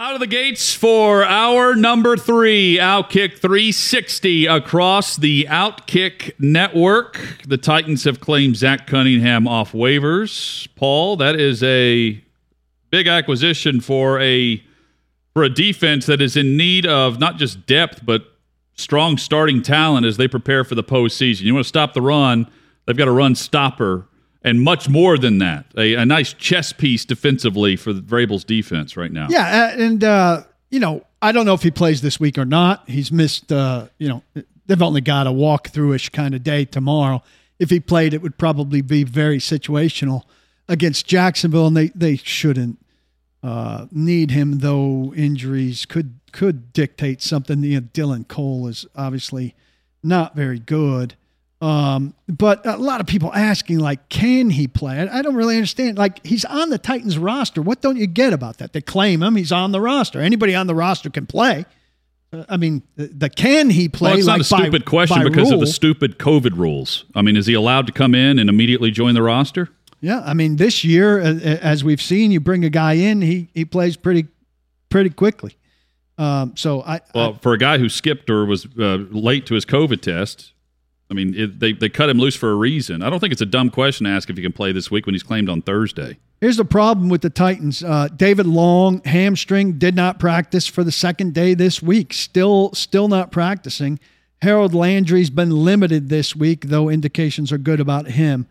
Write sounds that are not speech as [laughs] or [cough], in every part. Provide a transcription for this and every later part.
Out of the gates for our number three, Outkick 360 across the Outkick network. The Titans have claimed Zach Cunningham off waivers. Paul, that is a big acquisition for a for a defense that is in need of not just depth but strong starting talent as they prepare for the postseason. You want to stop the run, they've got a run stopper and much more than that. A, a nice chess piece defensively for the Vrabel's defense right now. Yeah, and uh, you know, I don't know if he plays this week or not. He's missed. Uh, you know, they've only got a walkthrough-ish kind of day tomorrow. If he played, it would probably be very situational against Jacksonville, and they they shouldn't uh, need him though. Injuries could could dictate something. You know, Dylan Cole is obviously not very good. Um, but a lot of people asking, like, can he play? I, I don't really understand. Like, he's on the Titans roster. What don't you get about that? They claim him. He's on the roster. Anybody on the roster can play. Uh, I mean, the, the can he play? Well, it's like not a stupid by, question by because of the stupid COVID rules. I mean, is he allowed to come in and immediately join the roster? Yeah, I mean, this year, as we've seen, you bring a guy in, he he plays pretty pretty quickly. Um, so I, Well, for a guy who skipped or was uh, late to his COVID test, I mean, it, they they cut him loose for a reason. I don't think it's a dumb question to ask if he can play this week when he's claimed on Thursday. Here's the problem with the Titans. Uh, David Long hamstring did not practice for the second day this week. Still, still not practicing. Harold Landry's been limited this week, though indications are good about him.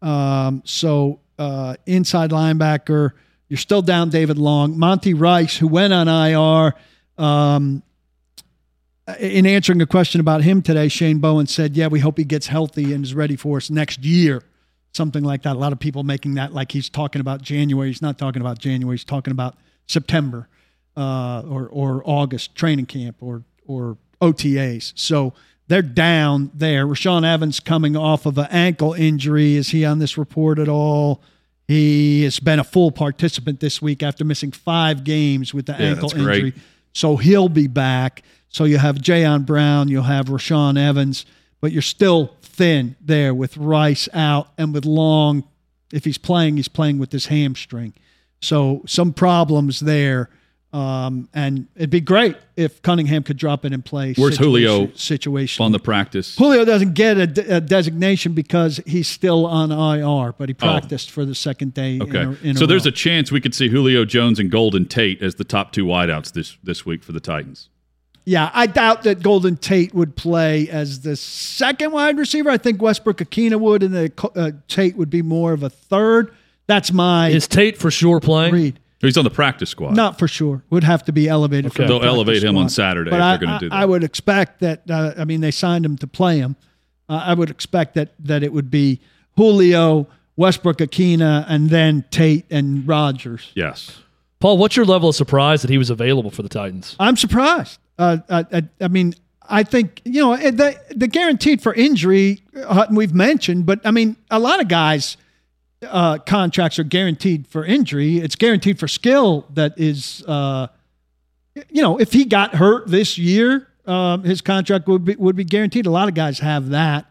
Um, so uh, inside linebacker, you're still down David Long. Monty Rice, who went on IR. Um, in answering a question about him today, Shane Bowen said, "Yeah, we hope he gets healthy and is ready for us next year." Something like that. A lot of people making that like he's talking about January. He's not talking about January. He's talking about September uh, or or August training camp or or OTAs. So they're down there. Rashaan Evans coming off of an ankle injury. Is he on this report at all? He has been a full participant this week after missing five games with the Yeah, ankle that's great. So he'll be back. So you have Jayon Brown, you'll have Rashaan Evans, but you're still thin there with Rice out and with Long. If he's playing, he's playing with this hamstring. So some problems there. Um, and it'd be great if Cunningham could drop in and play. Where's Julio Situation. On the practice, Julio doesn't get a, de- a designation because he's still on IR, but he practiced for the second day. Oh. okay. In a, in so there's row. a chance we could see Julio Jones and Golden Tate as the top two wideouts this this week for the Titans. Yeah, I doubt that Golden Tate would play as the second wide receiver. I think Westbrook-Ikhine would, and the, uh, Tate would be more of a third. That's my Is Tate for sure playing? read. He's on the practice squad. Not for sure. Would have to be elevated. Okay. from the They'll practice elevate him on. Saturday But if I, they're gonna I- do that. I would expect that. Uh, I mean, they signed him to play him. Uh, I would expect that that it would be Julio, Westbrook-Ikhine, and then Tate and Rogers. Yes. Paul, what's your level of surprise that he was available for the Titans? I'm surprised. Uh, I, I, I mean, I think you know eh, the the guaranteed for injury. Hutton, we've mentioned, but I mean, a lot of guys' uh, contracts are guaranteed for injury. It's guaranteed for skill that is, uh, you know, if he got hurt this year, um, his contract would be would be guaranteed. A lot of guys have that.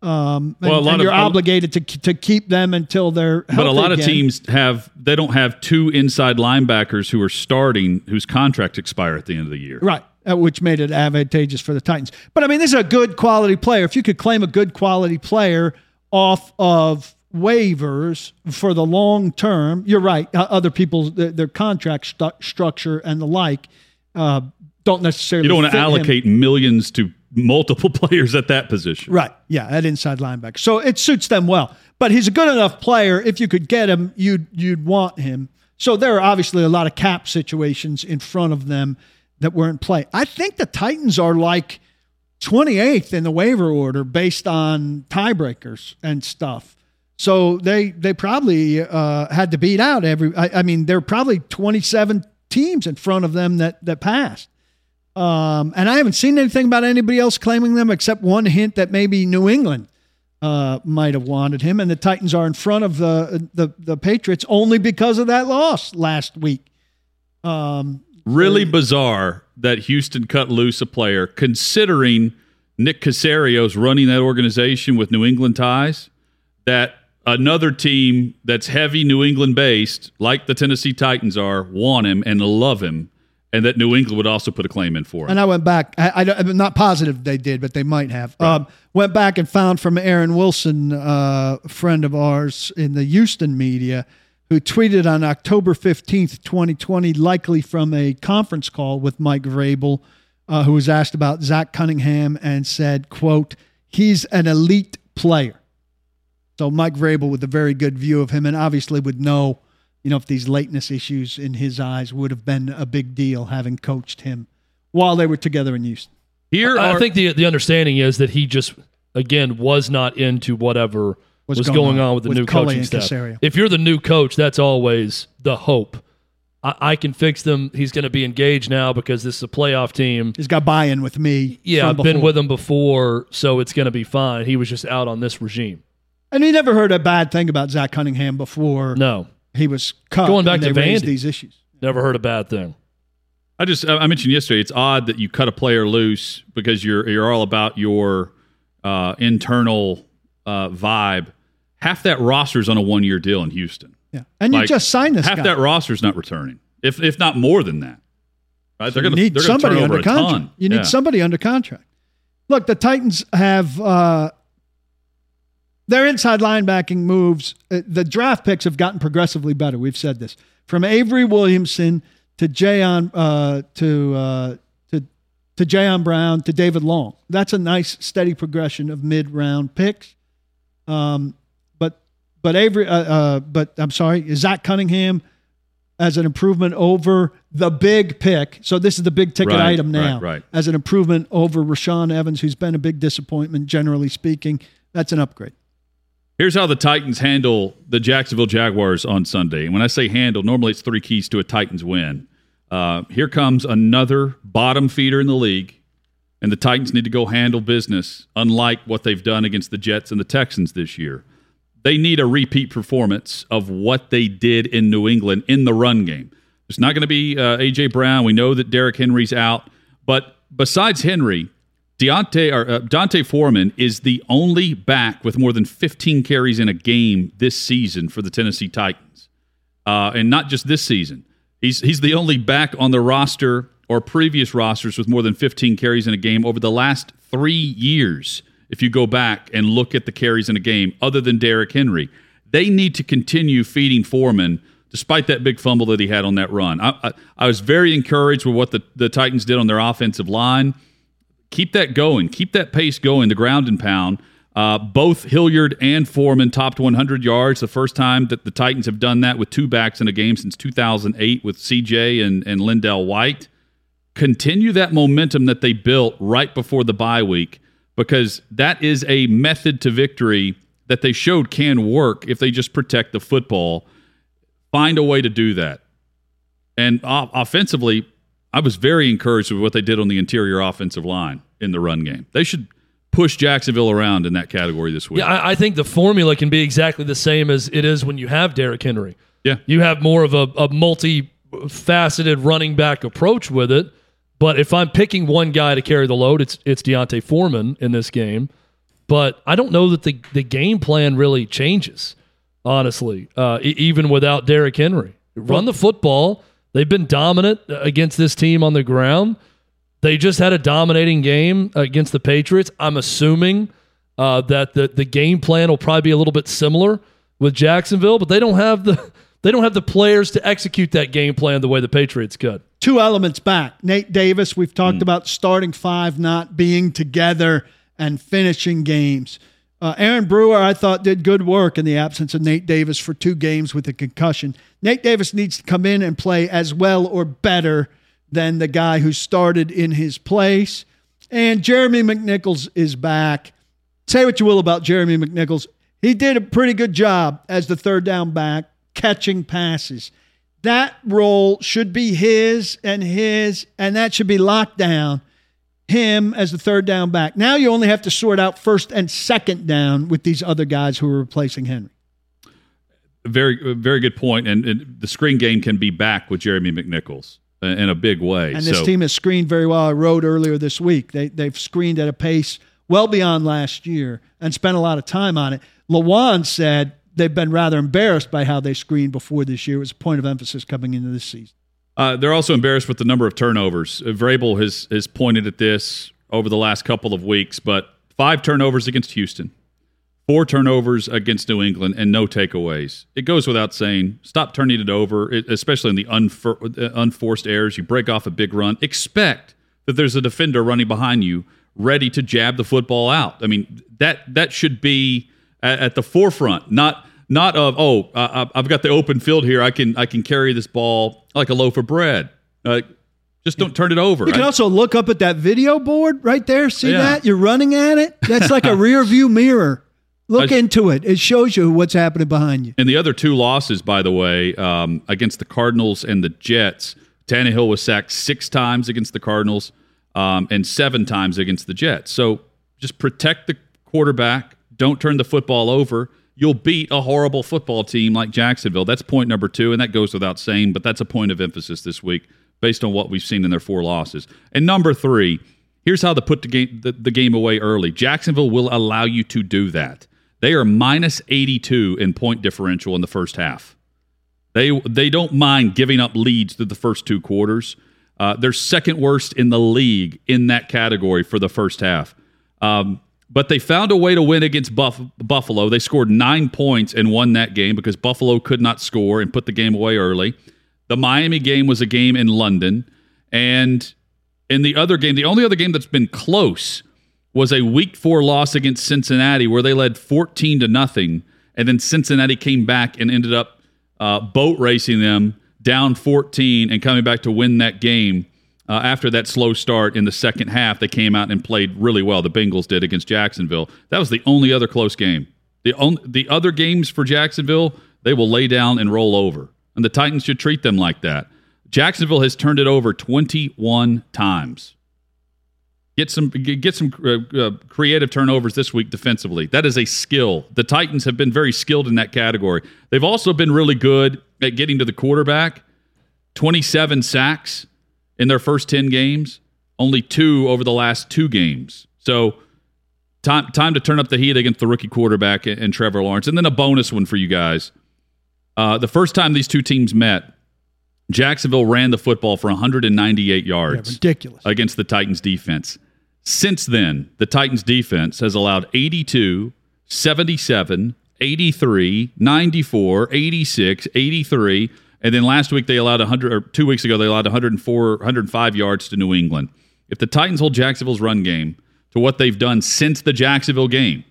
Um, and, Well, a lot and you're obligated to to keep them until they're. But a lot of teams have they don't have two inside linebackers who are starting whose contracts expire at the end of the year. Right. uh, Which made it advantageous for the Titans. But I mean, this is a good quality player. If you could claim a good quality player off of waivers for the long term, you're right. Uh, other people's their, their contract stu- structure and the like uh, don't necessarily. You don't want to him. allocate millions to multiple [laughs] players at that position. Right. Yeah, at inside linebacker. So it suits them well. But he's a good enough player. If you could get him, you'd you'd want him. So there are obviously a lot of cap situations in front of them that were in play. I think the Titans are like 28th in the waiver order based on tiebreakers and stuff. So they they probably uh, had to beat out every. I, I mean, there are probably 27 teams in front of them that that passed. Um, and I haven't seen anything about anybody else claiming them except one hint that maybe New England uh, might have wanted him. And the Titans are in front of the, the, the Patriots only because of that loss last week. Um, Really bizarre that Houston cut loose a player, considering Nick Caserio's running that organization with New England ties. That another team that's heavy New England based, like the Tennessee Titans are, want him and love him, and that New England would also put a claim in for him. And I went back. I, am not positive they did, but they might have. Um, went back and found from Aaron Wilson, uh, a friend of ours in the Houston media, who tweeted on October 15th, 2020, likely from a conference call with Mike Vrabel, uh, who was asked about Zach Cunningham and said, quote, he's an elite player. So Mike Vrabel with a very good view of him and obviously would know, you know, if these lateness issues in his eyes would have been a big deal having coached him while they were together in Houston. Here, I think the the understanding is that he just again was not into whatever was going going, on on with the with new Culley coaching staff. Caserio. If you're the new coach, that's always the hope. I, I can fix them. He's going to be engaged now because this is a playoff team. He's got buy-in with me. Yeah, I've been with him before, so it's going to be fine. He was just out on this regime. And he never heard a bad thing about Zach Cunningham before No, he was cut. Going back and to they raised Vandy. these issues. never heard a bad thing. I just I mentioned yesterday. It's odd that you cut a player loose because you're you're all about your uh, internal uh, vibe. Half that roster's on a one year deal in Houston. Yeah, and you just signed this Half guy. that roster's not returning, if if not more than that. Right? they're going to need to somebody under a ton. contract. You need Yeah. somebody under contract. Look, the Titans have uh, their inside linebacking moves. Uh, the draft picks have gotten progressively better. We've said this from Avery Williamson to Jayon uh, to uh, to to Jayon Brown to David Long. That's a nice steady progression of mid round picks. Um, but but Avery, uh, uh, but I'm sorry, Zach Cunningham as an improvement over the big pick. So this is the big ticket Right, item now. right, right. As an improvement over Rashaan Evans, who's been a big disappointment generally speaking. That's an upgrade. Here's how the Titans handle the Jacksonville Jaguars on Sunday. And when I say handle, normally it's three keys to a Titans win. Uh, here comes another bottom feeder in the league, and the Titans need to go handle business, unlike what they've done against the Jets and the Texans this year. They need a repeat performance of what they did in New England in the run game. It's not going to be uh, A.J. Brown. We know that Derrick Henry's out. But besides Henry, Deontay or uh, Dante Foreman is the only back with more than 15 carries in a game this season for the Tennessee Titans, uh, and not just this season. He's he's the only back on the roster or previous rosters with more than 15 carries in a game over the last three years. If you go back and look at the carries in a game, other than Derrick Henry, they need to continue feeding Foreman. Despite that big fumble that he had on that run, I, I, I was very encouraged with what the, the Titans did on their offensive line keep that going. Keep that pace going. The ground and pound. Uh, both Hilliard and Foreman topped 100 yards. The first time that the Titans have done that with two backs in a game since 2008 with CJ and, and LenDale White. Continue that momentum that they built right before the bye week because that is a method to victory that they showed can work if they just protect the football. Find a way to do that. And o- offensively, I was very encouraged with what they did on the interior offensive line in the run game. They should push Jacksonville around in that category this week. Yeah, I, I think the formula can be exactly the same as it is when you have Derrick Henry. Yeah. You have more of a, a multi-faceted running back approach with it. But if I'm picking one guy to carry the load, it's it's D'Onta Foreman in this game. But I don't know that the, the game plan really changes, honestly, uh, e- even without Derrick Henry. Run the football. They've been dominant against this team on the ground. They just had a dominating game against the Patriots. I'm assuming uh, that the the game plan will probably be a little bit similar with Jacksonville, but they don't have the [laughs] they don't have the players to execute that game plan the way the Patriots could. Two elements back. Nate Davis, we've talked about starting five not being together and finishing games. Uh, Aaron Brewer, I thought, did good work in the absence of Nate Davis for two games with a concussion. Nate Davis needs to come in and play as well or better than the guy who started in his place. And Jeremy McNichols is back. Say what you will about Jeremy McNichols. He did a pretty good job as the third down back catching passes. that role should be his and his, and that should be locked down. Him as the third down back. Now you only have to sort out first and second down with these other guys who are replacing Henry. Very, very good point. And, and the screen game can be back with Jeremy McNichols in a big way. And this So- team has screened very well. I wrote earlier this week. They they've screened at a pace well beyond last year and spent a lot of time on it. Lawan said they've been rather embarrassed by how they screened before this year. It was a point of emphasis coming into this season. Uh, they're also embarrassed with the number of turnovers. Uh, Vrabel has has pointed at this over the last couple of weeks, but five turnovers against Houston, four turnovers against New England, and no takeaways. It goes without saying. Stop turning it over, especially in the unfor- uh, unforced errors. You break off a big run. Expect that there's a defender running behind you, ready to jab the football out. I mean that that should be at, at the forefront, not not of oh uh, I've got the open field here. I can I can carry this ball like a loaf of bread. Uh, just don't turn it over. You can also look up at that video board right there. See Yeah. that? You're running at it. That's like a [laughs] rear view mirror. Look into it. It shows you what's happening behind you. And the other two losses, by the way, um, against the Cardinals and the Jets, Tannehill was sacked six times against the Cardinals um, and seven times against the Jets. So just protect the quarterback. Don't turn the football over. You'll beat a horrible football team like Jacksonville. That's point number two, and that goes without saying, but that's a point of emphasis this week based on what we've seen in their four losses. And number three, here's how to put the game, the, the game away early. Jacksonville will allow you to do that. They are minus 82 in point differential in the first half. They they don't mind giving up leads through the first two quarters. Uh, they're second worst in the league in that category for the first half. Um, but they found a way to win against Buff- Buffalo. They scored nine points and won that game because Buffalo could not score and put the game away early. The Miami game was a game in London, and in the other game, the only other game that's been close was a week four loss against Cincinnati where they led 14 to nothing. And then Cincinnati came back and ended up uh, boat racing them down 14 and coming back to win that game. Uh, after that slow start in the second half, they came out and played really well. The Bengals did against Jacksonville. That was the only other close game. The the other games for Jacksonville, they will lay down and roll over, and the Titans should treat them like that. Jacksonville has turned it over 21 times. Get some get some uh, uh, creative turnovers this week defensively. That is a skill. The Titans have been very skilled in that category. They've also been really good at getting to the quarterback. 27 sacks in their first 10 games, only 2 over the last 2 games. So time time to turn up the heat against the rookie quarterback and, Trevor Lawrence. And then a bonus one for you guys. Uh, the first time these two teams met, Jacksonville ran the football for 198 Yeah, yards ridiculous. against the Titans defense. Since then, the Titans defense has allowed 82, 77, 83, 94, 86, 83, and then last week they allowed 100 or 2 weeks ago they allowed 104 105 yards to New England. If the Titans hold Jacksonville's run game to what they've done since the Jacksonville game,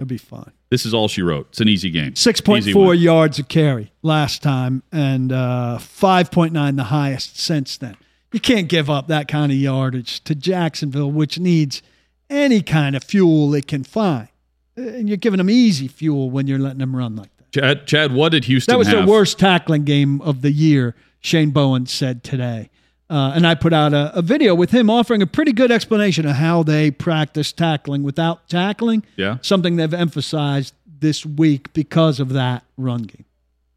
It'll be fine. this is all she wrote. It's an easy game. Six point Easy four win. yards a carry last time, and uh, five point nine the highest since then. You can't give up that kind of yardage to Jacksonville, which needs any kind of fuel it can find. And you're giving them easy fuel when you're letting them run like that. Chad, Chad, what did Houston That was have? the worst tackling game of the year, Shane Bowen said today. Uh, and I put out a, a video with him offering a pretty good explanation of how they practice tackling without tackling. Yeah. Something they've emphasized this week because of that run game.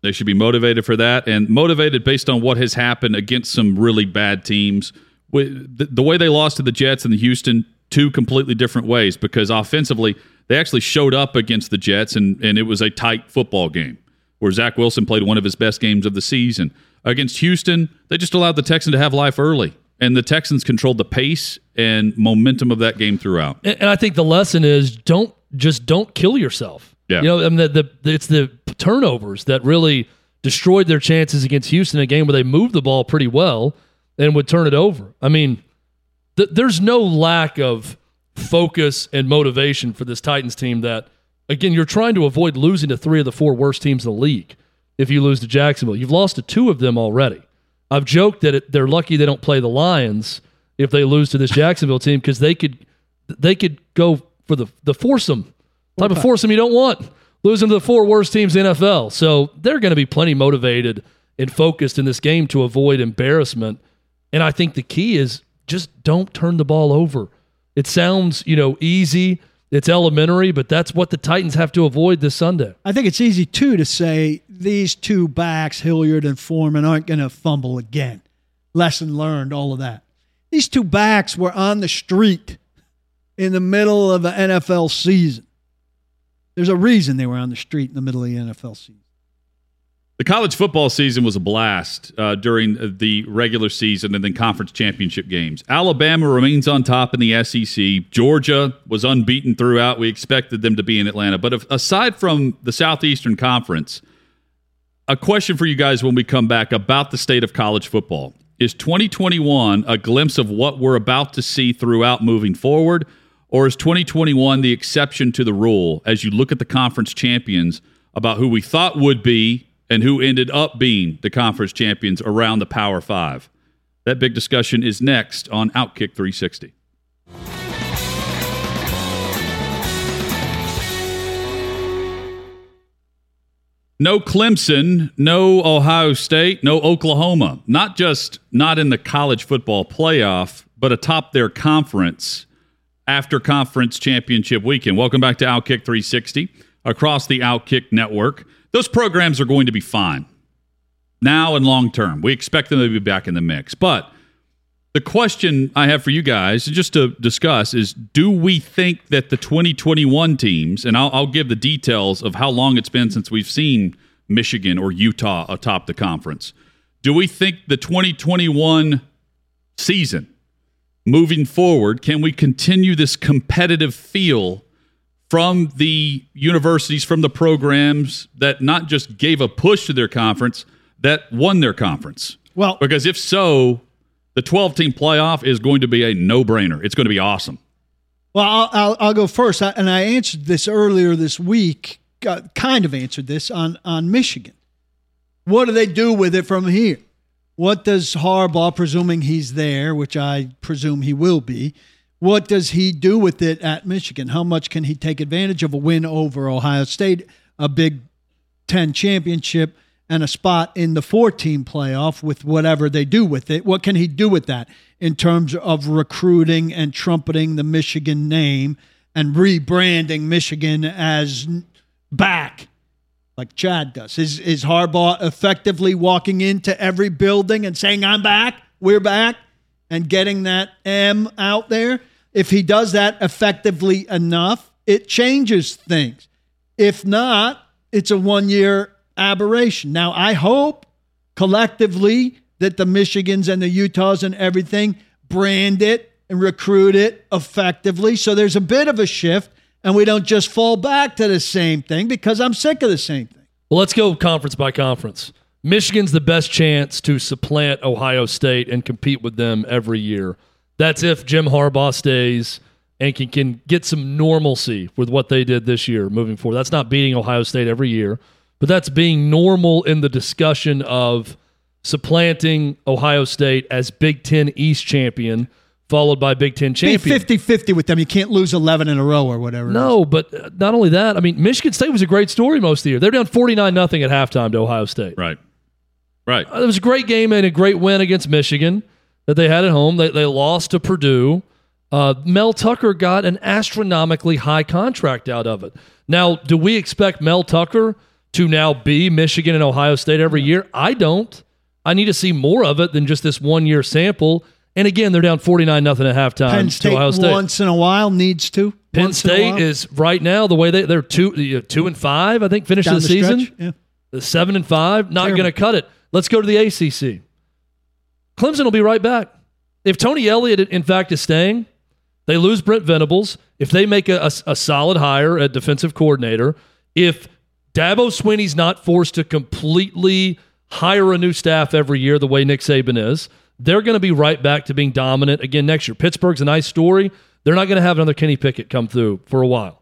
They should be motivated for that and motivated based on what has happened against some really bad teams. The, way they lost to the Jets and the Houston, two completely different ways because offensively, they actually showed up against the Jets and, and it was a tight football game where Zach Wilson played one of his best games of the season. Against Houston, they just allowed the Texans to have life early. And the Texans controlled the pace and momentum of that game throughout. And I think the lesson is don't just don't kill yourself. Yeah. You know, I mean, the, the, it's the turnovers that really destroyed their chances against Houston, a game where they moved the ball pretty well and would turn it over. I mean, th- there's no lack of focus and motivation for this Titans team that, again, you're trying to avoid losing to three of the four worst teams in the league if you lose to Jacksonville. You've lost to two of them already. I've joked that it, they're lucky they don't play the Lions if they lose to this Jacksonville team because they could they could go for the the foursome type of foursome you don't want losing to the four worst teams in the NFL. So they're going to be plenty motivated and focused in this game to avoid embarrassment. And I think the key is just don't turn the ball over. It sounds, you know, easy. It's elementary, but that's what the Titans have to avoid this Sunday. I think it's easy too to say these two backs, Hilliard and Foreman, aren't going to fumble again. Lesson learned, all of that. These two backs were on the street in the middle of the NFL season. There's a reason they were on the street in the middle of the NFL season. The college football season was a blast uh, during the regular season and then conference championship games. Alabama remains on top in the SEC. Georgia was unbeaten throughout. We expected them to be in Atlanta. But if, aside from the Southeastern Conference, a question for you guys when we come back about the state of college football. Is 2021 a glimpse of what we're about to see throughout moving forward? Or is 2021 the exception to the rule as you look at the conference champions about who we thought would be and who ended up being the conference champions around the Power Five. That big discussion is next on Outkick 360. No Clemson, no Ohio State, no Oklahoma. Not just not in the college football playoff, but atop their conference after conference championship weekend. Welcome back to Outkick 360 across the Outkick network. Those programs are going to be fine now and long term. We expect them to be back in the mix. But the question I have for you guys, just to discuss, is do we think that the 2021 teams, and I'll, I'll give the details of how long it's been since we've seen Michigan or Utah atop the conference, do we think the 2021 season moving forward, can we continue this competitive feel from the universities, from the programs that not just gave a push to their conference, that won their conference. Well, because if so, the 12 team playoff is going to be a no brainer. It's going to be awesome. Well, I'll, I'll, I'll go first. I, and I answered this earlier this week, uh, kind of answered this on, on Michigan. What do they do with it from here? What does Harbaugh, presuming he's there, which I presume he will be, what does he do with it at Michigan? How much can he take advantage of a win over Ohio State, a Big Ten championship, and a spot in the four team playoff with whatever they do with it? What can he do with that in terms of recruiting and trumpeting the Michigan name and rebranding Michigan as back? Like Chad does. Is is Harbaugh effectively walking into every building and saying, I'm back, we're back, and getting that M out there? If he does that effectively enough, it changes things. If not, it's a one year aberration. Now, I hope collectively that the Michigans and the Utahs and everything brand it and recruit it effectively. So there's a bit of a shift and we don't just fall back to the same thing because I'm sick of the same thing. Well, let's go conference by conference. Michigan's the best chance to supplant Ohio State and compete with them every year. That's if Jim Harbaugh stays and can, can get some normalcy with what they did this year moving forward. That's not beating Ohio State every year, but that's being normal in the discussion of supplanting Ohio State as Big Ten East champion, followed by Big Ten champion. 50 50 with them. You can't lose 11 in a row or whatever. No, but not only that, I mean, Michigan State was a great story most of the year. They're down 49 nothing at halftime to Ohio State. Right. Right. Uh, it was a great game and a great win against Michigan that they had at home. They, they lost to Purdue. Uh, Mel Tucker got an astronomically high contract out of it. Now, do we expect Mel Tucker to now be Michigan and Ohio State every year? I don't. I need to see more of it than just this one year sample. And again, they're down 49 nothing at halftime Penn State Ohio State. once in a while needs to. Penn Once State is right now the way they they're two uh, two and five. I think finish the, the season yeah. The seven and five. Not going to cut it. Let's go to the ACC. Clemson will be right back. If Tony Elliott, in fact, is staying, they lose Brent Venables. If they make a, a, a solid hire at defensive coordinator, if Dabo Swinney's not forced to completely hire a new staff every year the way Nick Saban is, they're going to be right back to being dominant again next year. Pittsburgh's a nice story. They're not going to have another Kenny Pickett come through for a while.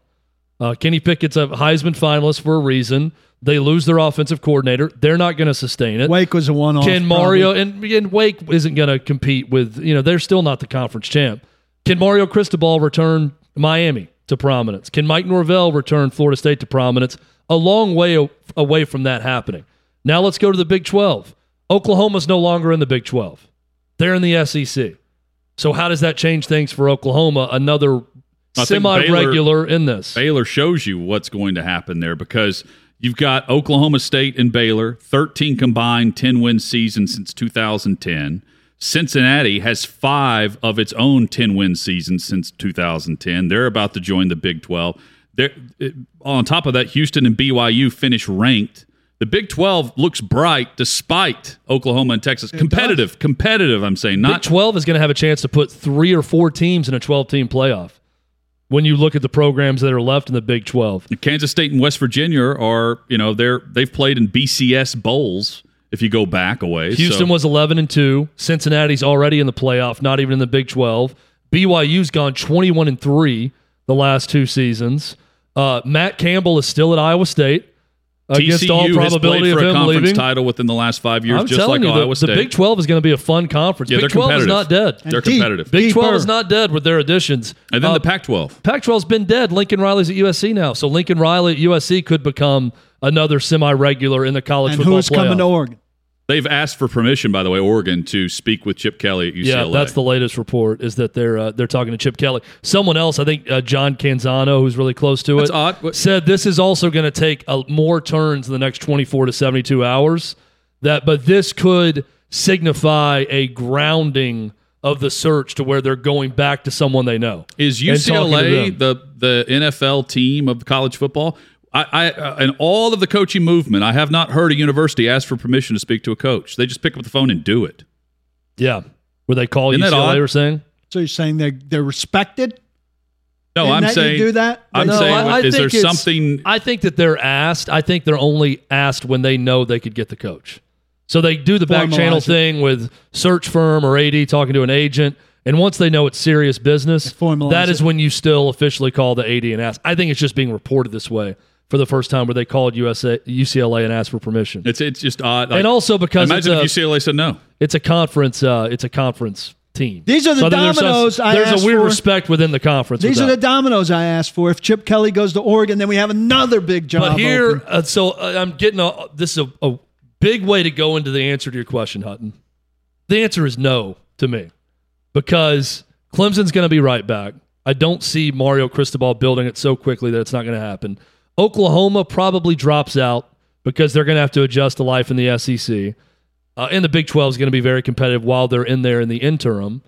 Uh, Kenny Pickett's a Heisman finalist for a reason. They lose their offensive coordinator. They're not going to sustain it. Wake was a one off. Can Mario and, and Wake isn't going to compete with you know they're still not the conference champ. Can Mario Cristobal return Miami to prominence? Can Mike Norvell return Florida State to prominence? A long way away from that happening. Now let's go to the Big Twelve. Oklahoma's no longer in the Big 12. They're in the SEC. So how does that change things for Oklahoma? Another I semi-regular in this. Baylor shows you what's going to happen there because you've got Oklahoma State and Baylor, 13 combined 10 win season since 2010. Cincinnati has five of its own 10 win seasons since 2010. They're about to join the Big 12. They're, on top of that, Houston and BYU finish ranked. The Big 12 looks bright despite Oklahoma and Texas. competitive, competitive, I'm saying. Not Big Not 12 is going to have a chance to put three or four teams in a 12-team playoff. When you look at the programs that are left in the Big 12, Kansas State and West Virginia are, you know, they're they've played in BCS bowls if you go back a ways. Houston So- was 11 and 2. Cincinnati's already in the playoff, not even in the Big 12. BYU's gone 21 and 3 the last two seasons. Uh, Matt Campbell is still at Iowa State against TCU all has probability played of for a conference leaving. title within the last five years, I'm just like you, the, Iowa the State. Big 12 is going to be a fun conference. yeah, Big they're 12 is not dead. They're deep. competitive. Big 12 is not dead with their additions. and then Uh, the Pac-12. Pac-12's been dead. Lincoln Riley's at USC now, so Lincoln Riley at USC could become another semi-regular in the college And football who's coming to Oregon? They've asked for permission, by the way, Oregon, to speak with Chip Kelly at UCLA. Yeah, that's the latest report. Is that they're uh, they're talking to Chip Kelly. Someone else, I think uh, John Canzano, who's really close to That's it, odd. Said this is also going to take uh, more turns in the next 24 to 72 hours. That, but this could signify a grounding of the search to where they're going back to someone they know. Is and talking to UCLA the the NFL team of college football? I, I uh, in all of the coaching movement, I have not heard a university ask for permission to speak to a coach. They just pick up the phone and do it. Yeah, where they call Isn't that UCLA odd? or saying. So you're saying they're they're respected? No, in I'm that you saying do that? I'm No, saying, I- I is there think something? I think that they're asked. I think they're only asked when they know they could get the coach. So they do the back channel it. thing with search firm or AD talking to an agent. And once they know it's serious business, that is it. when you still officially call the AD and ask. I think it's just being reported this way for the first time where they called USA, UCLA and asked for permission. It's it's just odd. Like, and also because it's imagine a, if UCLA said no. it's a conference uh, it's a conference team. These are the I think there's dominoes some- I There's asked a weird for. respect within the conference. These are that. the dominoes I asked for. If Chip Kelly goes to Oregon, then we have another big job. But here, open. uh, so uh, I'm getting a, this is a, a big way to go into the answer to your question, Hutton. The answer is no to me because Clemson's going to be right back. I don't see Mario Cristobal building it so quickly that it's not going to happen. Oklahoma probably drops out because they're going to have to adjust to life in the SEC. Uh, and the Big 12 is going to be very competitive while they're in there in the interim.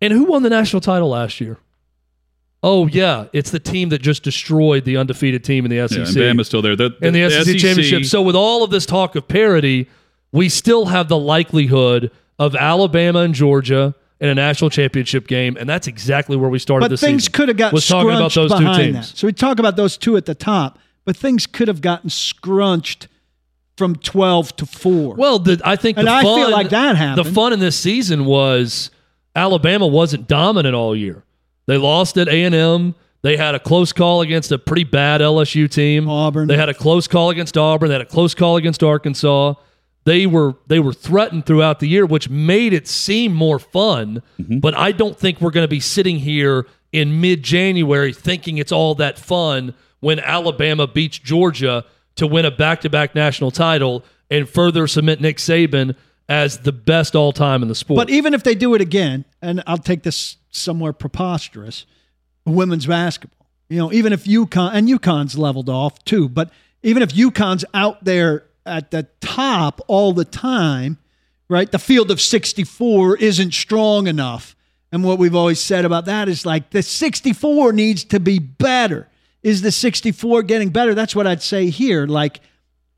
And who won the national title last year? Oh, yeah. It's the team that just destroyed the undefeated team in the SEC Yeah, and Bama's still there. The, in the, SEC, championship. So with all of this talk of parity, we still have the likelihood of Alabama and Georgia in a national championship game, and that's exactly where we started. but things could have got was talking about those two teams. that. So we talk about those two at the top, but things could have gotten scrunched from 12 to 4. Well, the, I think, And the I feel like that happened. The fun in this season was Alabama wasn't dominant all year. They lost at A and M. They had a close call against a pretty bad LSU team. Auburn. They had a close call against Auburn. They had a close call against Arkansas. They were they were threatened throughout the year, which made it seem more fun. Mm-hmm. But I don't think we're going to be sitting here in mid January thinking it's all that fun when Alabama beats Georgia to win a back to back national title and further cement Nick Saban as the best all time in the sport. But even if they do it again, and I'll take this somewhere preposterous, women's basketball. You know, even if UConn and UConn's leveled off too, but even if UConn's out there at the top all the time, right? The field of 64 isn't strong enough. And what we've always said about that is like the 64 needs to be better. Is the 64 getting better? That's what I'd say here. Like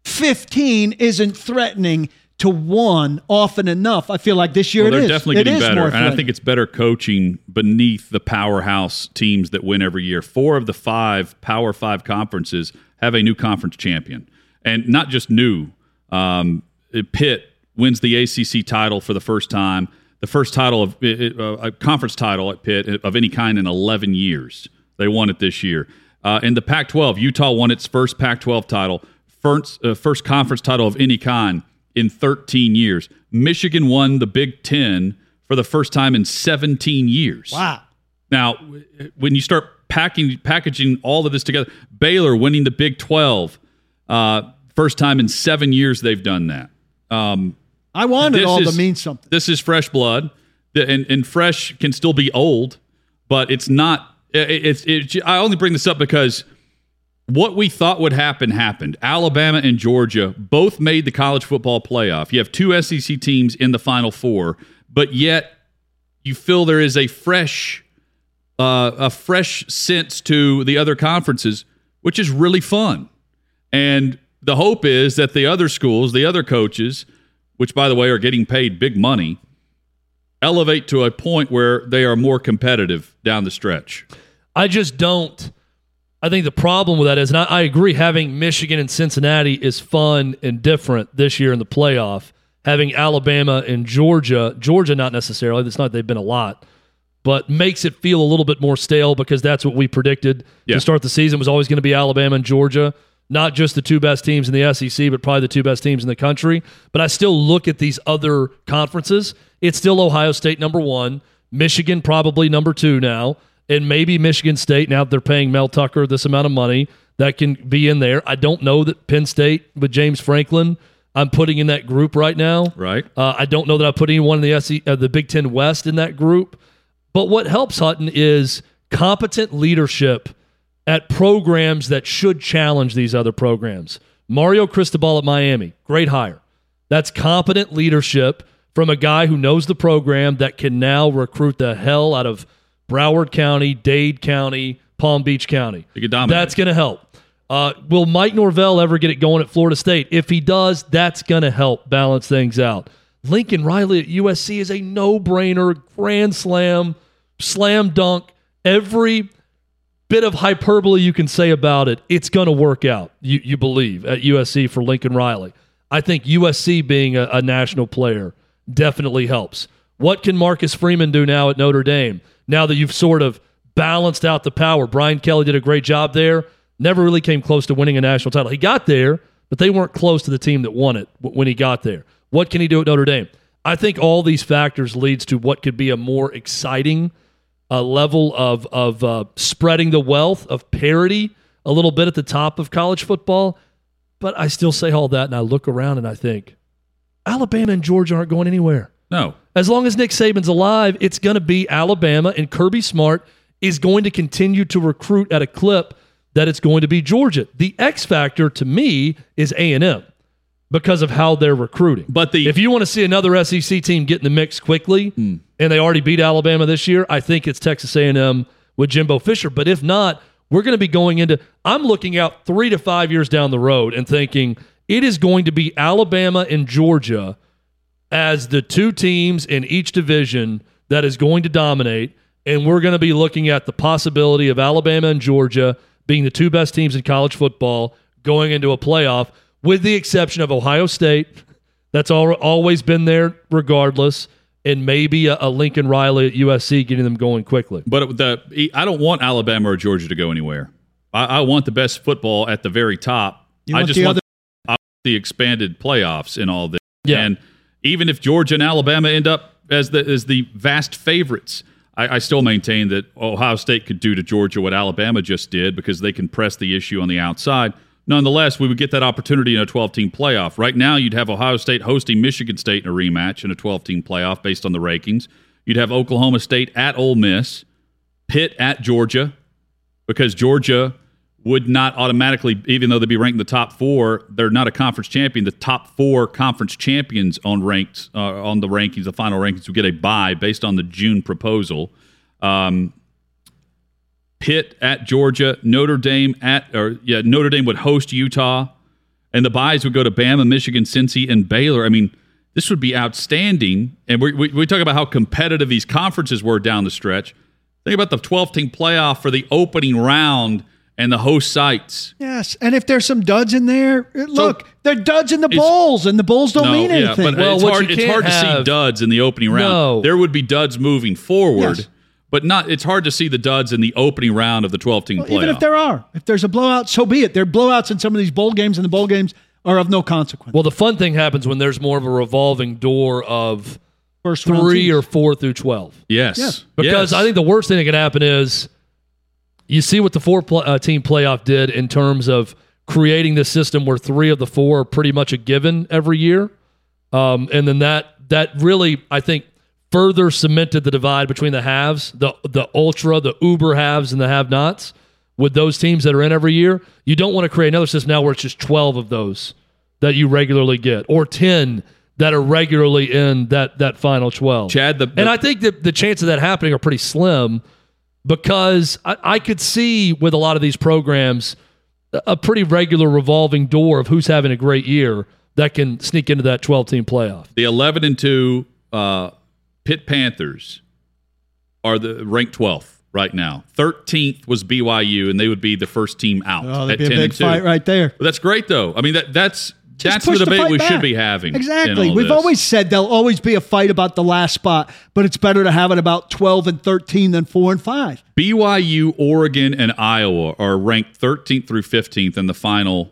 15 isn't threatening to one often enough. I feel like this year Well, it they're is. definitely It getting better, and I think it's better coaching beneath the powerhouse teams that win every year. Four of the five Power Five conferences have a new conference champion, and not just new. Um, Pitt wins the ACC title for the first time, the first title of uh, a conference title at Pitt of any kind in 11 years. They won it this year. Uh, in the Pac-12, Utah won its first Pac-12 title, first uh, first conference title of any kind in 13 years. Michigan won the Big Ten for the first time in 17 years. wow. Now, when you start packing packaging all of this together, Baylor winning the Big 12, uh, first time in seven years they've done that. Um, I want it all is- to mean something. This is fresh blood, and, and fresh can still be old, but it's not. it- It's. It, I only bring this up because what we thought would happen happened. Alabama and Georgia both made the college football playoff. You have two SEC teams in the Final Four, but yet you feel there is a fresh, uh, a fresh sense to the other conferences, which is really fun. And the hope is that the other schools, the other coaches, which by the way are getting paid big money, elevate to a point where they are more competitive down the stretch. I just don't. I think the problem with that is, and I, I agree, having Michigan and Cincinnati is fun and different this year in the playoff. Having Alabama and Georgia, Georgia not necessarily, it's not they've been a lot, but makes it feel a little bit more stale because that's what we predicted Yeah. to start the season was always going to be Alabama and Georgia. Not just the two best teams in the SEC, but probably the two best teams in the country. But I still look at these other conferences. It's still Ohio State number one, Michigan probably number two now, and maybe Michigan State now that they're paying Mel Tucker this amount of money that can be in there. I don't know that Penn State with James Franklin I'm putting in that group right now. Right. Uh, I don't know that I put anyone in the SE, uh, the Big Ten West in that group. But what helps Hutton is competent leadership at programs that should challenge these other programs. Mario Cristobal at Miami, great hire. That's competent leadership from a guy who knows the program that can now recruit the hell out of Broward County, Dade County, Palm Beach County. They could dominate. That's going to help. Uh, will Mike Norvell ever get it going at Florida State? If he does, that's going to help balance things out. Lincoln Riley at USC is a no brainer, grand slam, slam dunk. Every bit of hyperbole you can say about it, it's going to work out, you, you believe, at USC for Lincoln Riley. I think USC being a, a national player definitely helps. What can Marcus Freeman do now at Notre Dame? Now that you've sort of balanced out the power, Brian Kelly did a great job there. Never really came close to winning a national title. He got there, but they weren't close to the team that won it when he got there. What can he do at Notre Dame? I think all these factors leads to what could be a more exciting uh, level of of uh, spreading the wealth of parity a little bit at the top of college football. But I still say all that, and I look around and I think Alabama and Georgia aren't going anywhere. No. As long as Nick Saban's alive, it's going to be Alabama, and Kirby Smart is going to continue to recruit at a clip that it's going to be Georgia. The X factor to me is A and M because of how they're recruiting. But the- if you want to see another SEC team get in the mix quickly, and they already beat Alabama this year, I think it's Texas A and M with Jimbo Fisher. But if not, we're going to be going into. I'm looking out three to five years down the road and thinking it is going to be Alabama and Georgia as the two teams in each division that is going to dominate. And we're going to be looking at the possibility of Alabama and Georgia being the two best teams in college football going into a playoff, with the exception of Ohio State. That's all, always been there regardless. And maybe a, a Lincoln Riley at USC getting them going quickly. But the I don't want Alabama or Georgia to go anywhere. I, I want the best football at the very top. You I just the want other- I want the expanded playoffs in all this. Yeah. And even if Georgia and Alabama end up as the as the vast favorites, I, I still maintain that Ohio State could do to Georgia what Alabama just did because they can press the issue on the outside. Nonetheless, we would get that opportunity in a 12 team playoff. Right now, you'd have Ohio State hosting Michigan State in a rematch in a 12 team playoff based on the rankings. You'd have Oklahoma State at Ole Miss, Pitt at Georgia, because Georgia would not automatically, even though they'd be ranked in the top four, they're not a conference champion. The top four conference champions on ranked uh, on the rankings, the final rankings, would get a bye based on the June proposal. Um, Pitt at Georgia, Notre Dame at or yeah, Notre Dame would host Utah, and the buys would go to Bama, Michigan, Cincy, and Baylor. I mean, this would be outstanding. And we, we, we talk about how competitive these conferences were down the stretch. Think about the 12 team playoff for the opening round and the host sites. Yes, and if there's some duds in there, uh, look, they're duds in the bowls, and the bowls don't mean anything. but Well, it's hard. It's hard to see duds in the opening round. No. There would be duds moving forward, Yes. But not. It's hard to see the duds in the opening round of the 12 team Well, playoff. even if there are, if there's a blowout, so be it. There are blowouts in some of these bowl games, and the bowl games are of no consequence. Well, the fun thing happens when there's more of a revolving door of First three or four through 12. yes, Yes. Because Yes. I think the worst thing that can happen is you see what the four pl- uh, team playoff did in terms of creating this system where three of the four are pretty much a given every year. Um, and then that that really, I think, further cemented the divide between the haves, the the ultra, the uber haves, and the have-nots. With those teams that are in every year, you don't want to create another system now where it's just twelve of those that you regularly get, or ten that are regularly in that that final twelve. Chad, the, the and I think that the chance of that happening are pretty slim because I, I could see with a lot of these programs a- a pretty regular revolving door of who's having a great year that can sneak into that 12 team playoff. the 11 and 2 uh, Pitt Panthers are the ranked 12th right now. 13th was BYU, and they would be the first team out Oh, at that'd be a 10 big and 2. fight right there. But that's great, though. I mean, that that's Just that's the debate fight we back. should be having. Exactly. We've this. always said there'll always be a fight about the last spot, but it's better to have it about 12 and 13 than 4 and 5. BYU, Oregon, and Iowa are ranked 13th through 15th in the final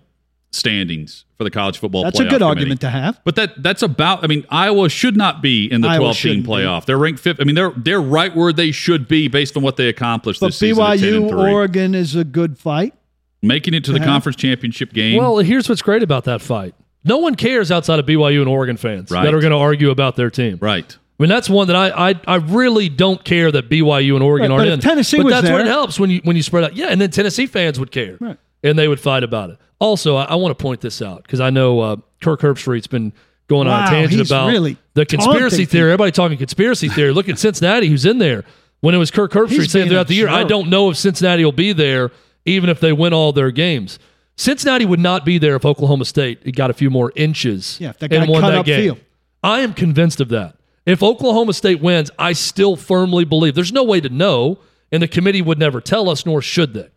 standings for the college football. That's a good committee. argument to have. But that that's about. I mean, Iowa should not be in the Iowa 12 team shouldn't be. playoff. They're ranked fifth. I mean, they're they're right where they should be based on what they accomplished But this season. at 10 and BYU. Oregon is a good fight. making it to the Yeah. conference championship game. Well, here's what's great about that fight. No one cares outside of BYU and Oregon fans Right. that are going to argue about their team. right. I mean, that's one that I I, I really don't care that BYU and Oregon Right, aren't but in. Tennessee but was that's where it helps when you when you spread out. Yeah, and then Tennessee fans would care, Right. And they would fight about it. Also, I, I want to point this out because I know uh, Kirk Herbstreit's been going on a tangent about really the conspiracy theory. Everybody talking conspiracy theory. Look at Cincinnati, who's in there. When it was Kirk Herbstreit saying throughout the year, I don't know if Cincinnati will be there, even if they win all their games. Cincinnati would not be there if Oklahoma State got a few more inches Yeah, if that guy and won cut that game. upfield. I am convinced of that. If Oklahoma State wins, I still firmly believe there's no way to know, and the committee would never tell us, nor should they.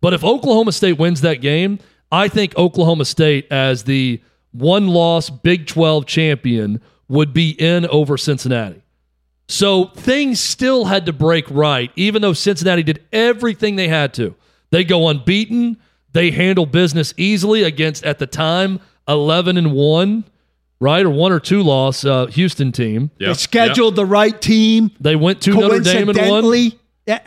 But if Oklahoma State wins that game, I think Oklahoma State, as the one loss Big 12 champion, would be in over Cincinnati. So things still had to break right, even though Cincinnati did everything they had to. They go unbeaten. They handle business easily against, at the time, 11 and 1, right? Or one or two loss uh, Houston team. Yep. They scheduled the right team. They went to Notre Dame and won.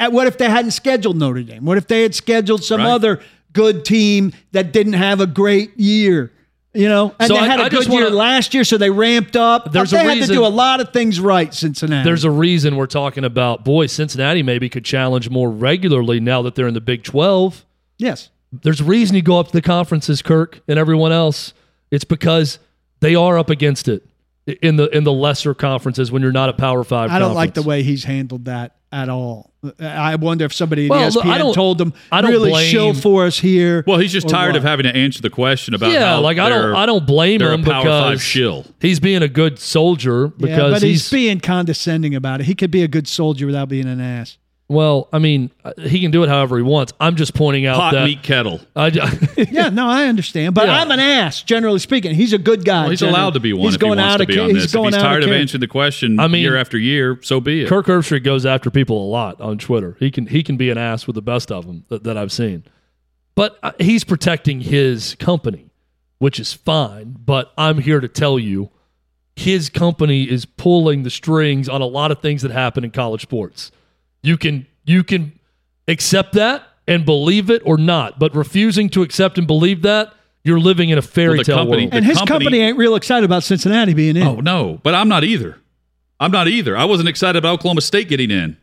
What if they hadn't scheduled Notre Dame? What if they had scheduled some Right. other good team that didn't have a great year? You know, and So they I- had a I good year wanna- last year, so they ramped up. There's they a had reason- to do a lot of things right, Cincinnati. There's a reason we're talking about, boy, Cincinnati maybe could challenge more regularly now that they're in the Big 12. yes. There's a reason you go up to the conferences, Kirk, and everyone else. It's because they are up against it in the in the lesser conferences when you're not a Power Five. I don't like the way he's handled that at all. I wonder if somebody at Well, ESPN I don't- told him I don't really blame- show for us here. Well, he's just or tired of having to answer the question about Yeah, how like I don't I don't blame him Power because Five shill. he's being a good soldier Yeah, because but he's, he's being condescending about it. He could be a good soldier without being an ass. Well. I mean, uh, he can do it however he wants. I'm just pointing out Hot that meat kettle. I, [laughs] Yeah, no, I understand, but Yeah. I'm an ass. Generally speaking, he's a good guy. Well, he's generally. allowed to be one He's if he going wants out to of be ca- on he's this. If going he's tired of character. answering the question I mean- year after year, so be it. Kirk Herbstreit goes after people a lot on Twitter. He can he can be an ass with the best of them that, that I've seen, but uh, he's protecting his company, which is fine. But I'm here to tell you, his company is pulling the strings on a lot of things that happen in college sports. You can you can accept that and believe it or not, but refusing to accept and believe that, you're living in a fairy the tale company- world. and his company- company, ain't real excited about Cincinnati being in. Oh no, but I'm not either. I'm not either. I wasn't excited about Oklahoma State getting in.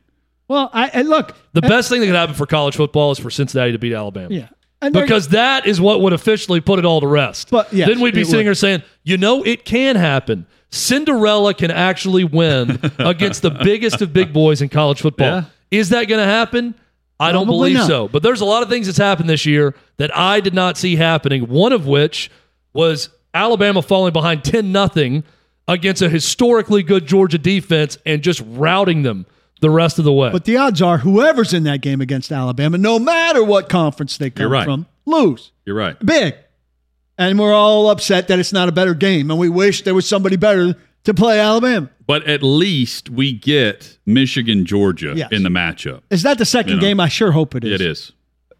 Well, I and look, the best thing that could happen for college football is for Cincinnati to beat Alabama. yeah, and because that is what would officially put it all to rest. But, yes, then we'd be it sitting would. here saying, you know, it can happen. Cinderella can actually win [laughs] against the biggest of big boys in college football. Yeah. Is that going to happen? I don't Probably believe not. so. But there's a lot of things that's happened this year that I did not see happening. One of which was Alabama falling behind 10 nothing against a historically good Georgia defense and just routing them the rest of the way. but the odds are whoever's in that game against Alabama, no matter what conference they come right. from, lose You're right. big. And we're all upset that it's not a better game, and we wish there was somebody better to play Alabama. But at least we get Michigan, Georgia Yes. in the matchup. Is that the second You know, game? I sure hope it is. It is.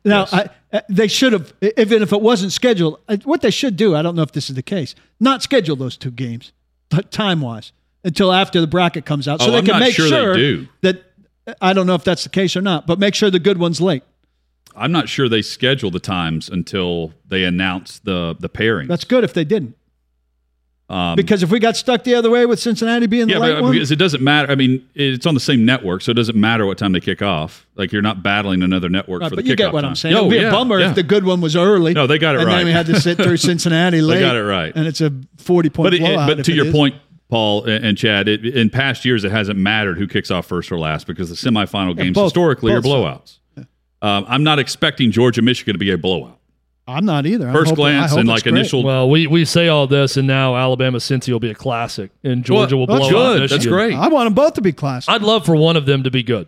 Now, Yes. I, uh, they should have, even if it wasn't scheduled, uh, what they should do, I don't know if this is the case, not schedule those two games but time wise until after the bracket comes out so Oh, they I'm can make sure they do. that, I don't know if that's the case or not, but make sure the good one's late. I'm not sure they schedule the times until they announce the the pairing. That's good if they didn't. Um, Because if we got stuck the other way with Cincinnati being yeah, the late but one, because it doesn't matter. I mean, it's on the same network, so it doesn't matter what time they kick off. Like you're not battling another network Right, for but the you kickoff get what time. I'm saying. No, It'd be yeah, a bummer yeah. if the good one was early. No, they got it and right. then we had to sit through [laughs] Cincinnati late. They got it right. And it's a 40 point But it, blowout. but to your is. point, Paul and and Chad, it, in past years it hasn't mattered who kicks off first or last because the semifinal games both- historically both are blowouts. Um, I'm not expecting Georgia Michigan to be a blowout. I'm not either. I'm First hoping- glance and like great. initial. Well, we, we say all this, and now Alabama Cincy will be a classic, and Georgia will Well, blow that's out. Michigan. That's great. I want them both to be classic. I'd love for one of them to be good.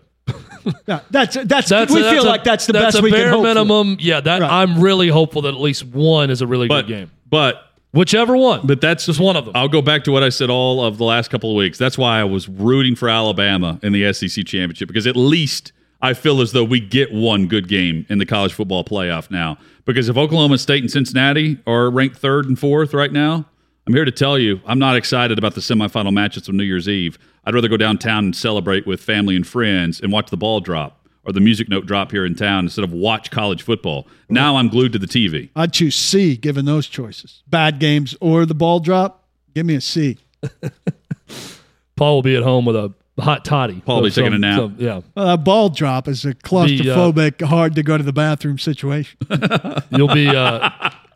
Yeah, that's that's, That's we that's feel a- like that's the that's best a we bare can hope for. minimum. Yeah, that Right. I'm really hopeful that at least one is a really but good game. but Whichever one, but that's just one of them. I'll go back to what I said all of the last couple of weeks. That's why I was rooting for Alabama in the SEC championship because at least I feel as though we get one good game in the college football playoff now. Because if Oklahoma State and Cincinnati are ranked third and fourth right now, I'm here to tell you I'm not excited about the semifinal matches on New Year's Eve. I'd rather go downtown and celebrate with family and friends and watch the ball drop or the music note drop here in town instead of watch college football. Now I'm glued to the TV. I'd choose C given those choices. Bad games or the ball drop. Give me a C. [laughs] Paul will be at home with a hot toddy. Probably will Some- taking a nap. some- yeah, Well, that ball drop is a claustrophobic, hard to go to the bathroom situation. [laughs] you'll be uh,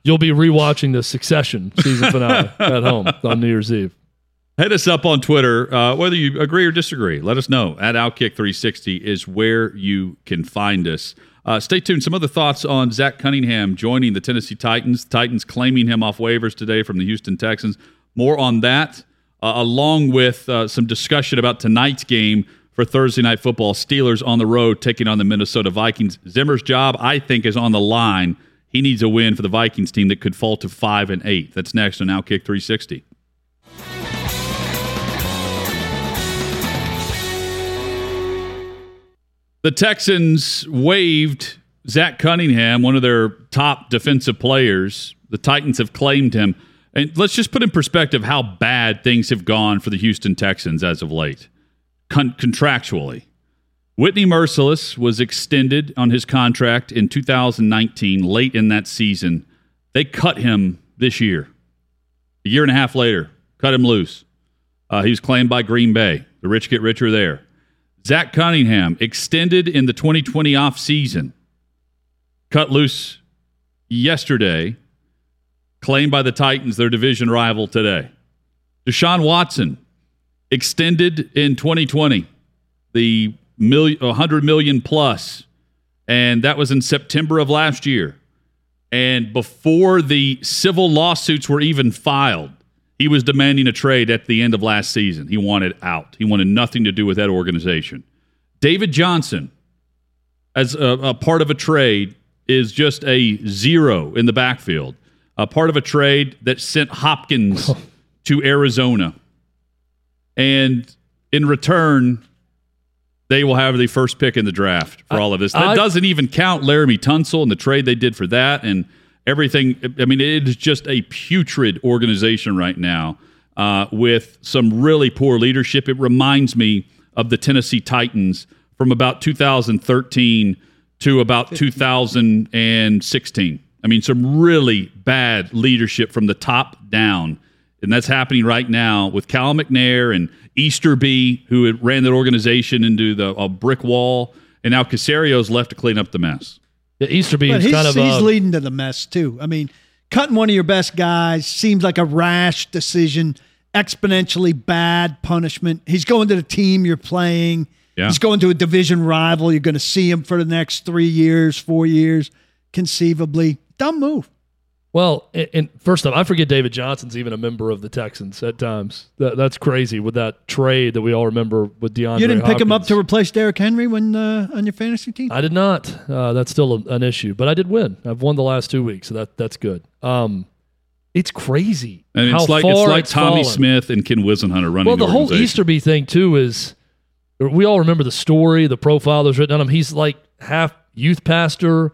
you'll be rewatching the Succession season finale [laughs] at home on New Year's Eve. Hit us up on Twitter, uh, whether you agree or disagree. Let us know. At Outkick360 is where you can find us. Uh, stay tuned. Some other thoughts on Zach Cunningham joining the Tennessee Titans. Titans claiming him off waivers today from the Houston Texans. More on that, uh, along with uh, some discussion about tonight's game for Thursday Night Football. Steelers on the road taking on the Minnesota Vikings. Zimmer's job, I think, is on the line. He needs a win for the Vikings team that could fall to five and eight. That's next on Outkick 360. The Texans waived Zach Cunningham, one of their top defensive players. The Titans have claimed him. And let's just put in perspective how bad things have gone for the Houston Texans as of late, Con- contractually. Whitney Mercilus was extended on his contract in 2019, late in that season. They cut him this year. A year and a half later, cut him loose. Uh, he was claimed by Green Bay. The rich get richer there. Zach Cunningham extended in the 2020 off season, cut loose yesterday, claimed by the Titans, their division rival today. Deshaun Watson extended in 2020, the million, 100 million plus, and that was in September of last year. And before the civil lawsuits were even filed, he was demanding a trade at the end of last season. He wanted out. He wanted nothing to do with that organization. David Johnson, as a, a part of a trade, is just a zero in the backfield. A part of a trade that sent Hopkins [laughs] to Arizona. And in return, they will have the first pick in the draft for all of this. That I- doesn't even count Laremy Tunsil and the trade they did for that and everything. I mean, it is just a putrid organization right now uh, with some really poor leadership. It reminds me of the Tennessee Titans from about 2013 to about 2016. I mean, some really bad leadership from the top down. And that's happening right now with Cal McNair and Easterby, who had ran that organization into the a brick wall. And now Caserio's left to clean up the mess. Yeah, Easterby But is he's, kind of he's uh, leading to the mess too. I mean, cutting one of your best guys seems like a rash decision, exponentially bad punishment. He's going to the team you're playing. Yeah. He's going to a division rival. You're going to see him for the next three years, four years, conceivably. Dumb move. Well, and, and first off, I forget David Johnson's even a member of the Texans at times. That, that's crazy with that trade that we all remember with DeAndre. you didn't pick him up to replace Derrick Henry when uh, on your fantasy team. I did not. Uh, that's still a, an issue, but I did win. I've won the last two weeks, so that that's good. Um, it's crazy. And how it's like far it's like Tommy fallen. Smith and Ken Whisenhunt running Well, the whole organization. Easterby thing too is we all remember the story, the profile that was written on him. He's like half youth pastor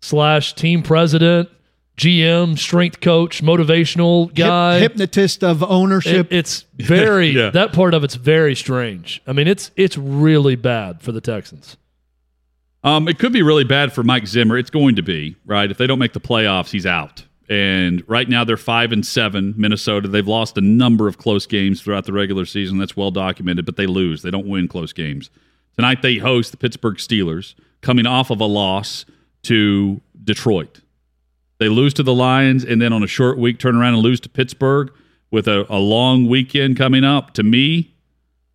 slash team president, GM, strength coach, motivational Hyp- guy. hypnotist of ownership. It- it's very [laughs] Yeah. that part of it's very strange. I mean, it's it's really bad for the Texans. Um, it could be really bad for Mike Zimmer. It's going to be right if they don't make the playoffs. He's out, And right now they're five and seven. Minnesota. They've lost a number of close games throughout the regular season. That's well documented, but they lose. They don't win close games. Tonight they host the Pittsburgh Steelers, coming off of a loss to Detroit. They lose to the Lions, and then on a short week, turn around and lose to Pittsburgh with a, a long weekend coming up. To me,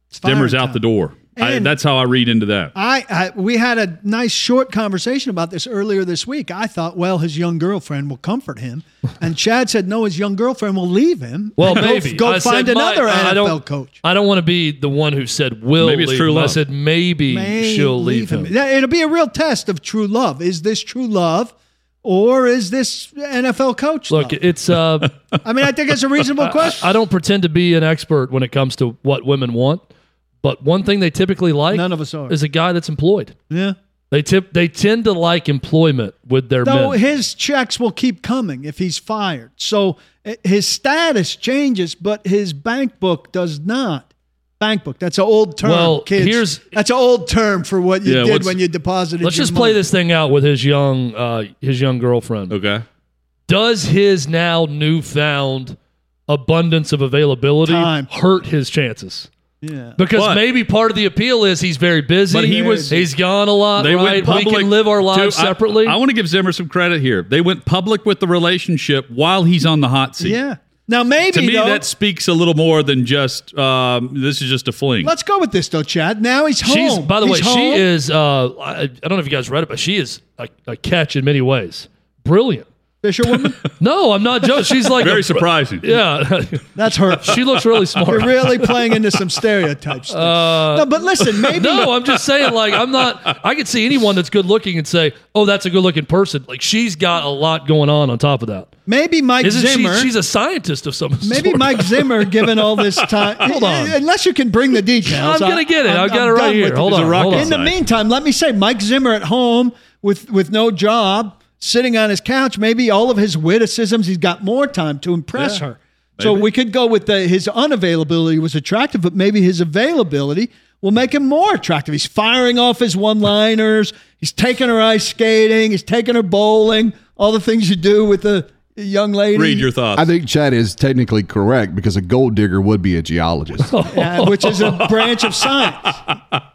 firing out the door. I, that's how I read into that. I, I we had a nice short conversation about this earlier this week. I thought, well, his young girlfriend will comfort him, and [laughs] Chad said, no, his young girlfriend will leave him. Well, and [laughs] go- maybe go, find said another might. I NFL don't, coach. I don't want to be the one who said will. Maybe it's leave true him. I said maybe May she'll leave him. Yeah, It'll be a real test of true love. Is this true love, or is this NFL coach? Look, love? it's. Uh, [laughs] I mean, I think it's a reasonable question. I don't pretend to be an expert when it comes to what women want, but one thing they typically like None of us are. is a guy that's employed. yeah. They tip. They tend to like employment with their Though men. his checks will keep coming if he's fired. So eh, his status changes, but his bank book does not. Bank book. That's an old term. Well, kids. here's- that's an old term for what you Yeah, did when you deposited. Let's your just play this thing out with his young, uh, his young girlfriend. Okay. Does his now newfound abundance of availability Time. hurt his chances? Yeah. Because But- maybe part of the appeal is he's very busy. But he was- he's gone a lot. They right? went public. we can live our lives Dude, separately. I, want to give Zimmer some credit here. They went public with the relationship while he's on the hot seat. Yeah. Now maybe To me, though, that speaks a little more than just um, this is just a fling. let's go with this though, Chad. Now he's home. She's, by the way, He's she is. Uh, I, I don't know if you guys read it, but she is a, a catch in many ways. Brilliant. Fisherwoman. [laughs] No, I'm not joking. She's like Very a- surprising. [laughs] Yeah, That's her. she looks really smart. You're really playing into some stereotypes. Uh, no, but listen, maybe No, I'm just saying, like, I'm not. I could see anyone that's good looking and say, "Oh, that's a good looking person." Like, she's got a lot going on on top of that. maybe Mike Isn't Zimmer. she? She's a scientist of some sort. Maybe sort. Mike Zimmer, given all this [laughs] time. Hold on. Unless you can bring the details. I'm gonna get it. I'm- I've got it right here. Hold on, hold on. In the meantime, let me say Mike Zimmer at home with, with no job, sitting on his couch, maybe all of his witticisms, he's got more time to impress her. So we could go with the, his unavailability was attractive, but maybe his availability will make him more attractive. He's firing off his one liners. He's taking her ice skating. He's taking her bowling. All the things you do with a young lady. Read your thoughts. I think Chad is technically correct because a gold digger would be a geologist. [laughs] Yeah, which is a branch of science. [laughs]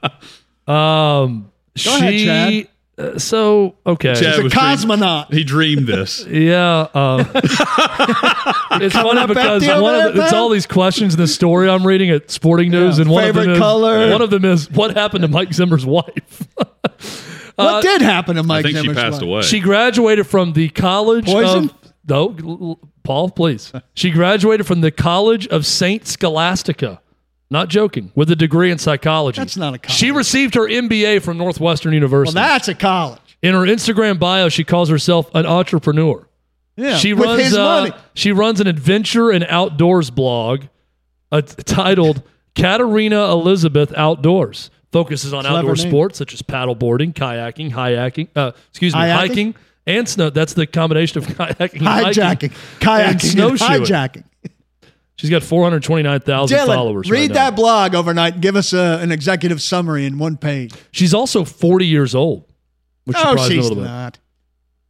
Um, Go ahead. Chad. Uh, so okay. Chad He's a was dream- cosmonaut. he dreamed this. [laughs] Yeah. Um, [laughs] it's funny up because empty one of the, it's pal? all these questions in the story I'm reading at Sporting News, Yeah. and one Favorite of them is color. one of them is what happened to Mike Zimmer's wife. [laughs] What did happen to Mike I think she Zimmer's passed wife? away. She graduated from the College Poison? of no, l- l- Paul, please. She graduated from the College of Saint Scholastica. Not joking, with a degree in psychology. That's not a college. She received her MBA from Northwestern University. Well, that's a college. in her Instagram bio, she calls herself an entrepreneur. Yeah, She with runs his uh, money. she runs an adventure and outdoors blog uh, titled Katarina Elizabeth Outdoors. Focuses on Clever outdoor name. sports such as paddleboarding, kayaking, hiking, uh, excuse me, hiking and snow. That's the combination of [laughs] kayaking, and hiking Hijacking, kayaking, and snowshoeing. hijacking. She's got 429,000 followers. read right now. that blog overnight and give us a, an executive summary in one page. She's also 40 years old, which Oh, surprised me a she's little bit. not.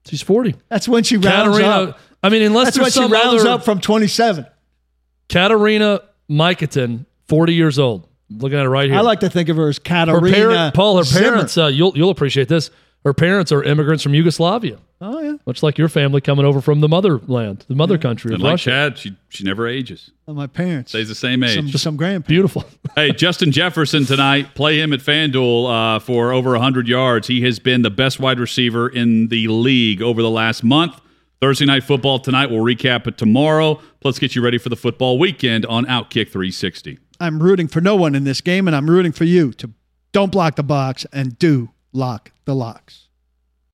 She's 40. That's when she rounds Katarina, up. I mean, unless That's there's when she rounds other up from 27. Katarina Mikatin, 40 years old. Looking at it right here. I like to think of her as her Katarina. parent, Paul. Her Zimmer. parents. Uh, you'll you'll appreciate this. Her parents are immigrants from Yugoslavia, Oh yeah, much like your family coming over from the motherland, the mother country of And like Russia. Chad, she she never ages. Well, my parents. Stays the same age. Some, some grandparents. Beautiful. [laughs] Hey, Justin Jefferson tonight. Play him at FanDuel uh, for over 100 yards. He has been the best wide receiver in the league over the last month. Thursday night football tonight. We'll recap it tomorrow. Let's get you ready for the football weekend on Outkick 360. I'm rooting for no one in this game, and I'm rooting for you to don't block the box and do lock the locks.